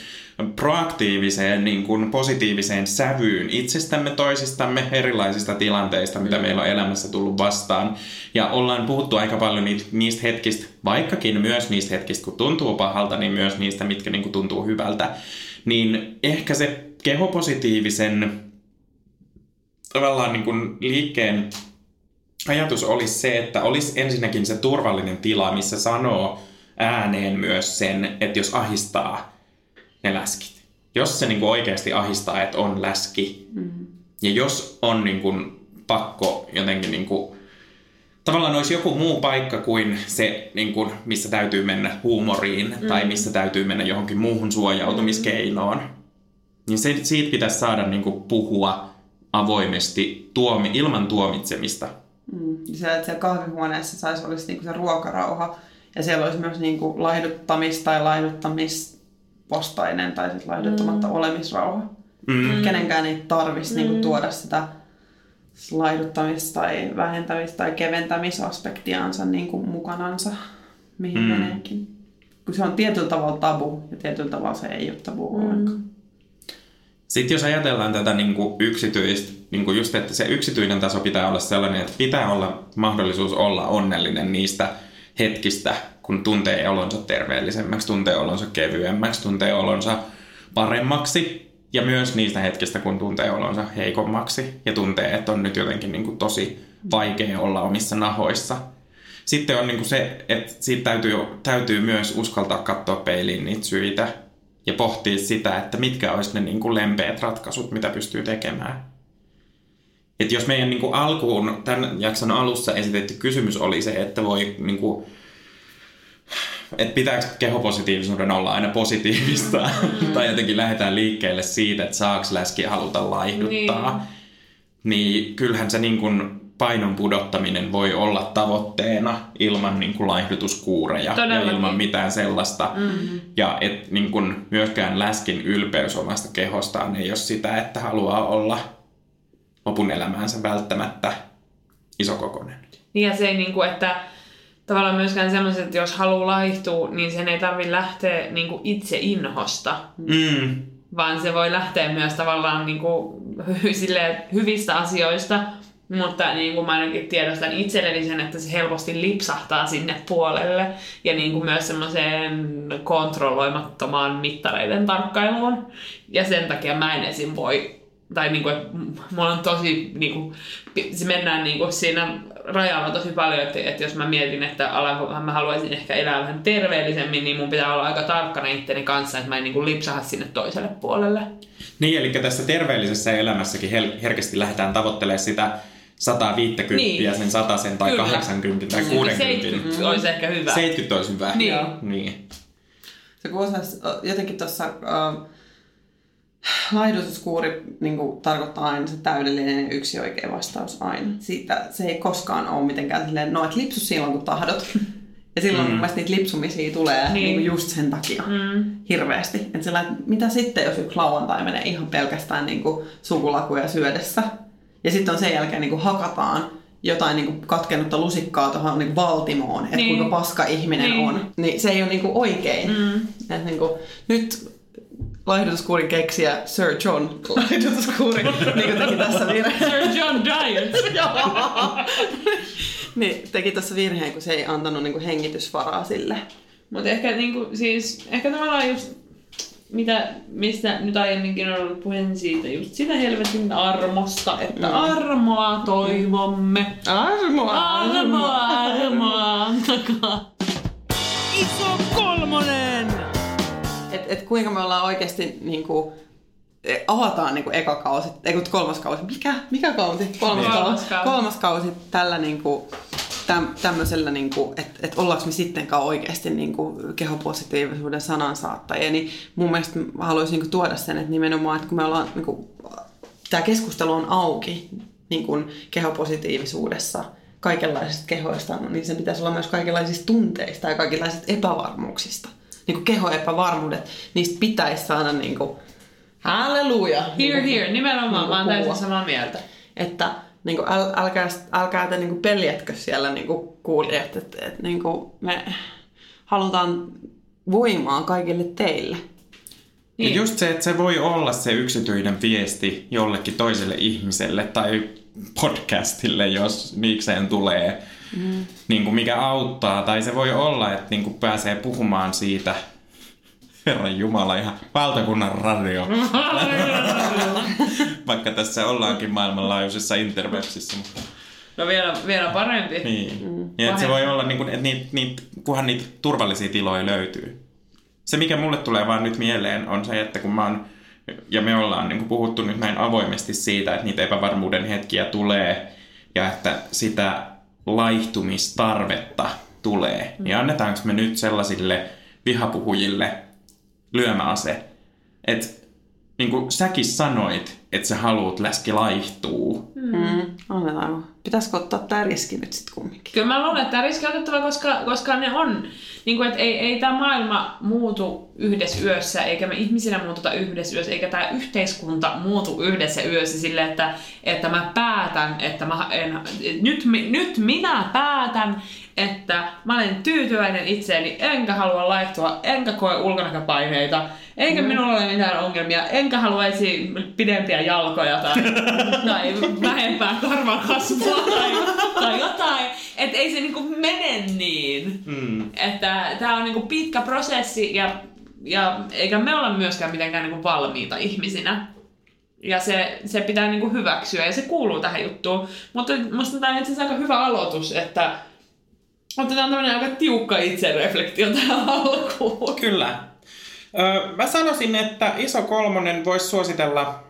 proaktiiviseen, niin kuin positiiviseen sävyyn itsestämme, toisistamme, erilaisista tilanteista, mitä meillä on elämässä tullut vastaan. Ja ollaan puhuttu aika paljon niistä hetkistä, vaikkakin myös niistä hetkistä, kun tuntuu pahalta, niin myös niistä, mitkä niin kuin tuntuu hyvältä. Niin ehkä se kehopositiivisen tavallaan niin kuin liikkeen ajatus olisi se, että olisi ensinnäkin se turvallinen tila, missä sanoo ääneen myös sen, että jos ahistaa ne läskit. Jos se niin kuin oikeasti ahistaa, että on läski, mm-hmm. ja jos on niin kuin pakko jotenkin niin kuin, tavallaan olisi joku muu paikka kuin se, niin kuin, missä täytyy mennä huumoriin mm-hmm. tai missä täytyy mennä johonkin muuhun suojautumiskeinoon, mm-hmm. niin se, siitä pitäisi saada niin kuin, puhua avoimesti tuomi, ilman tuomitsemista Mm. Se, että siellä kahvihuoneessa saisi olisi niinku se ruokarauha ja siellä olisi myös niinku laihduttamis- tai laihduttamispostainen tai sitten laihduttamatta mm. olemisrauha. Mm. Kenenkään ei tarvitsisi niinku mm. niinku tuoda sitä laihduttamis- tai vähentämis- tai keventämisaspektiaansa niinku mukanansa, mihin mm. meneekin. Kun se on tietyllä tavalla tabu ja tietyllä tavalla se ei ole tabu mm. ollenkaan. Sitten jos ajatellaan tätä niin kuin yksityistä, niin kuin just, että se yksityinen taso pitää olla sellainen, että pitää olla mahdollisuus olla onnellinen niistä hetkistä, kun tuntee olonsa terveellisemmäksi, tuntee olonsa kevyemmäksi, tuntee olonsa paremmaksi. Ja myös niistä hetkistä, kun tuntee olonsa heikommaksi ja tuntee, että on nyt jotenkin niin kuin tosi vaikea olla omissa nahoissa. Sitten on niin kuin se, että siitä täytyy, täytyy myös uskaltaa katsoa peiliin niitä syitä ja pohtia sitä, että mitkä olisi ne niin kuin lempeät ratkaisut, mitä pystyy tekemään. Et jos meidän niin kuin alkuun, tämän jakson alussa esitetty kysymys oli se, että voi niin kuin, että pitääkö kehopositiivisuuden olla aina positiivista, mm. tai jotenkin lähdetään liikkeelle siitä, että saako läski haluta laihduttaa, niin, niin kyllähän se niin kuin painon pudottaminen voi olla tavoitteena ilman niin kuin laihdutuskuureja Todellakin. ja ilman mitään sellaista. Mm-hmm. Ja et niin kuin myöskään läskin ylpeys omasta kehostaan ei ole sitä, että haluaa olla lopun elämäänsä välttämättä isokokoinen. Niin ja se ei niin kuin, että tavallaan myöskään semmoiset, että jos haluaa laihtua, niin sen ei tarvitse lähteä niin kuin itse inhosta. Mm. Vaan se voi lähteä myös tavallaan niin kuin, hyvistä asioista, mutta niin kuin mä ainakin tiedostan itselleni sen, että se helposti lipsahtaa sinne puolelle ja niin kuin myös semmoiseen kontrolloimattomaan mittareiden tarkkailuun. Ja sen takia mä en esim. voi, tai niin kuin, että mulla on tosi, niin kuin, se mennään niin kuin siinä rajalla tosi paljon, että, että jos mä mietin, että alanko, mä haluaisin ehkä elää vähän terveellisemmin, niin mun pitää olla aika tarkkana itteni kanssa, että mä en niin kuin lipsaha sinne toiselle puolelle. Niin, eli tässä terveellisessä elämässäkin herkästi lähdetään tavoittelemaan sitä 150 niin. sen 100 sen tai Kyllä. 80 tai 60. 70 mm. olisi ehkä hyvä. 70 olisi hyvä. Niin. niin. Se kuulostaa jotenkin tuossa uh, laihdutuskuuri niin kuin, tarkoittaa aina se täydellinen yksi oikea vastaus aina. Siitä se ei koskaan ole mitenkään silleen, no et lipsu silloin kun tahdot. Ja silloin mm. mun mielestä niitä lipsumisia tulee Niin. niin. Niin just sen takia Mm. hirveästi. Että sillä, että mitä sitten, jos yksi lauantai menee ihan pelkästään niin kuin sukulakuja syödessä. Ja sitten on sen jälkeen niin kuin hakataan jotain niin kuin katkennutta lusikkaa tuohon niin valtimoon, että Niin. kuinka paska ihminen niin. on. Niin se ei ole niin kuin oikein. Mm. Et niin kuin, nyt laihdutuskuurin keksijä Sir John laihdutuskuuri niin kuin teki tässä virheen. Sir John Diet. Joo. niin, teki tässä virheen, kun se ei antanut niin kuin hengitysvaraa sille. Mutta ehkä, niinku, siis, ehkä tavallaan just, mitä, mistä nyt aiemminkin on ollut puhe niin siitä, just sitä helvetin armosta, että Mm. armoa toivomme. Armoa! Armoa, armoa, antakaa. Iso kolmonen! Et, et kuinka me ollaan oikeasti niinku, e, avataan niinku eka kausi, ei kun kolmas kausi, mikä, mikä kausi? Kolmas, Niin. Kolmas kausi. kausi. kolmas kausi tällä niinku, täm, tämmöisellä, niinku, että et ollaanko me sittenkään oikeasti niinku kehopositiivisuuden sanansaattajia, niin mun mielestä mä haluaisin niinku tuoda sen, että nimenomaan, että kun me ollaan, niinku, tämä keskustelu on auki niinku, kehopositiivisuudessa, kaikenlaisista kehoista, niin sen pitäisi olla myös kaikenlaisista tunteista ja kaikenlaisista epävarmuuksista. Niin kehoepävarmuudet, niistä pitäisi saada niin kuin, halleluja. Here, niin here, nimenomaan, niin mä oon täysin samaa mieltä. Että niin kuin, äl, älkää, älkää te niin kuin peljätkö siellä niin kuin kuulijat, että, että niin kuin me halutaan voimaa kaikille teille. Ja just se, että se voi olla se yksityinen viesti jollekin toiselle ihmiselle tai podcastille, jos niikseen tulee, mm. niin kuin mikä auttaa. Tai se voi olla, että niin kuin pääsee puhumaan siitä, Herran Jumala, ihan valtakunnan radio. Vaikka tässä ollaankin maailmanlaajuisessa interwebsissä. No vielä, vielä parempi. niin. Mm. Ja että se voi olla, niin kuin, että niitä, niitä, kunhan niitä turvallisia tiloja löytyy. Se, mikä mulle tulee vaan nyt mieleen, on se, että kun mä oon, ja me ollaan niin kuin puhuttu nyt näin avoimesti siitä, että niitä epävarmuuden hetkiä tulee, ja että sitä laihtumistarvetta tulee, mm. niin annetaanko me nyt sellaisille vihapuhujille lyömäase, että niin kuin säkin sanoit, että sä haluat läski laihtuu, Mm. Annetaan. Pitäisikö ottaa tämä riski nyt sitten kumminkin? Kyllä mä luulen, että tämä riski on otettava, koska, koska ne on, niin kuin, että ei, ei tämä maailma muutu yhdessä yössä, eikä me ihmisinä muututa yhdessä yössä, eikä tämä yhteiskunta muutu yhdessä yössä sille, että, että mä päätän, että mä en, nyt, nyt minä päätän, että mä olen tyytyväinen itseeni, enkä halua laihtua, enkä koe ulkonäköpaineita, eikä mm. minulla ole mitään ongelmia, enkä haluaisi pidempiä jalkoja tai, tai vähempää karvakasvua tai, tai jotain. Että ei se niinku mene niin. Mm. Että tämä on niinku pitkä prosessi ja, ja eikä me olla myöskään mitenkään niinku valmiita ihmisinä. Ja se, se pitää niinku hyväksyä ja se kuuluu tähän juttuun. Mutta musta tämä on itse asiassa aika hyvä aloitus, että otetaan tämmöinen aika tiukka itsereflektio tähän alkuun. Kyllä. Öö, mä sanoisin, että iso kolmonen voisi suositella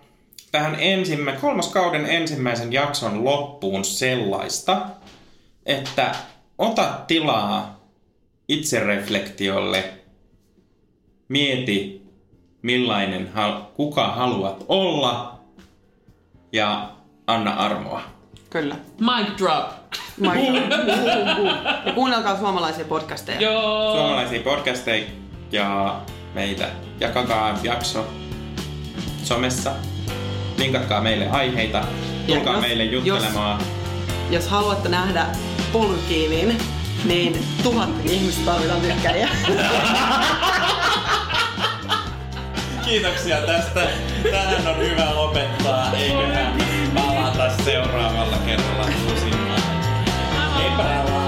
tähän ensimmä, kolmoskauden ensimmäisen jakson loppuun sellaista, että ota tilaa itsereflektiolle, mieti millainen, kuka haluat olla ja anna armoa. Kyllä. Mic drop. Ja kuunnelkaa suomalaisia podcasteja. Joo. Suomalaisia podcasteja ja meitä. Jakakaa jakso somessa. Linkatkaa meille aiheita. Tulkaa jos- meille jos- juttelemaan. Jos haluatte nähdä polykiinin, niin tuhat ihmistä tarvitaan tykkäjiä. Kiitoksia tästä. Tähän on hyvä lopettaa. Eiköhän palata seuraavalla kerralla. Bye.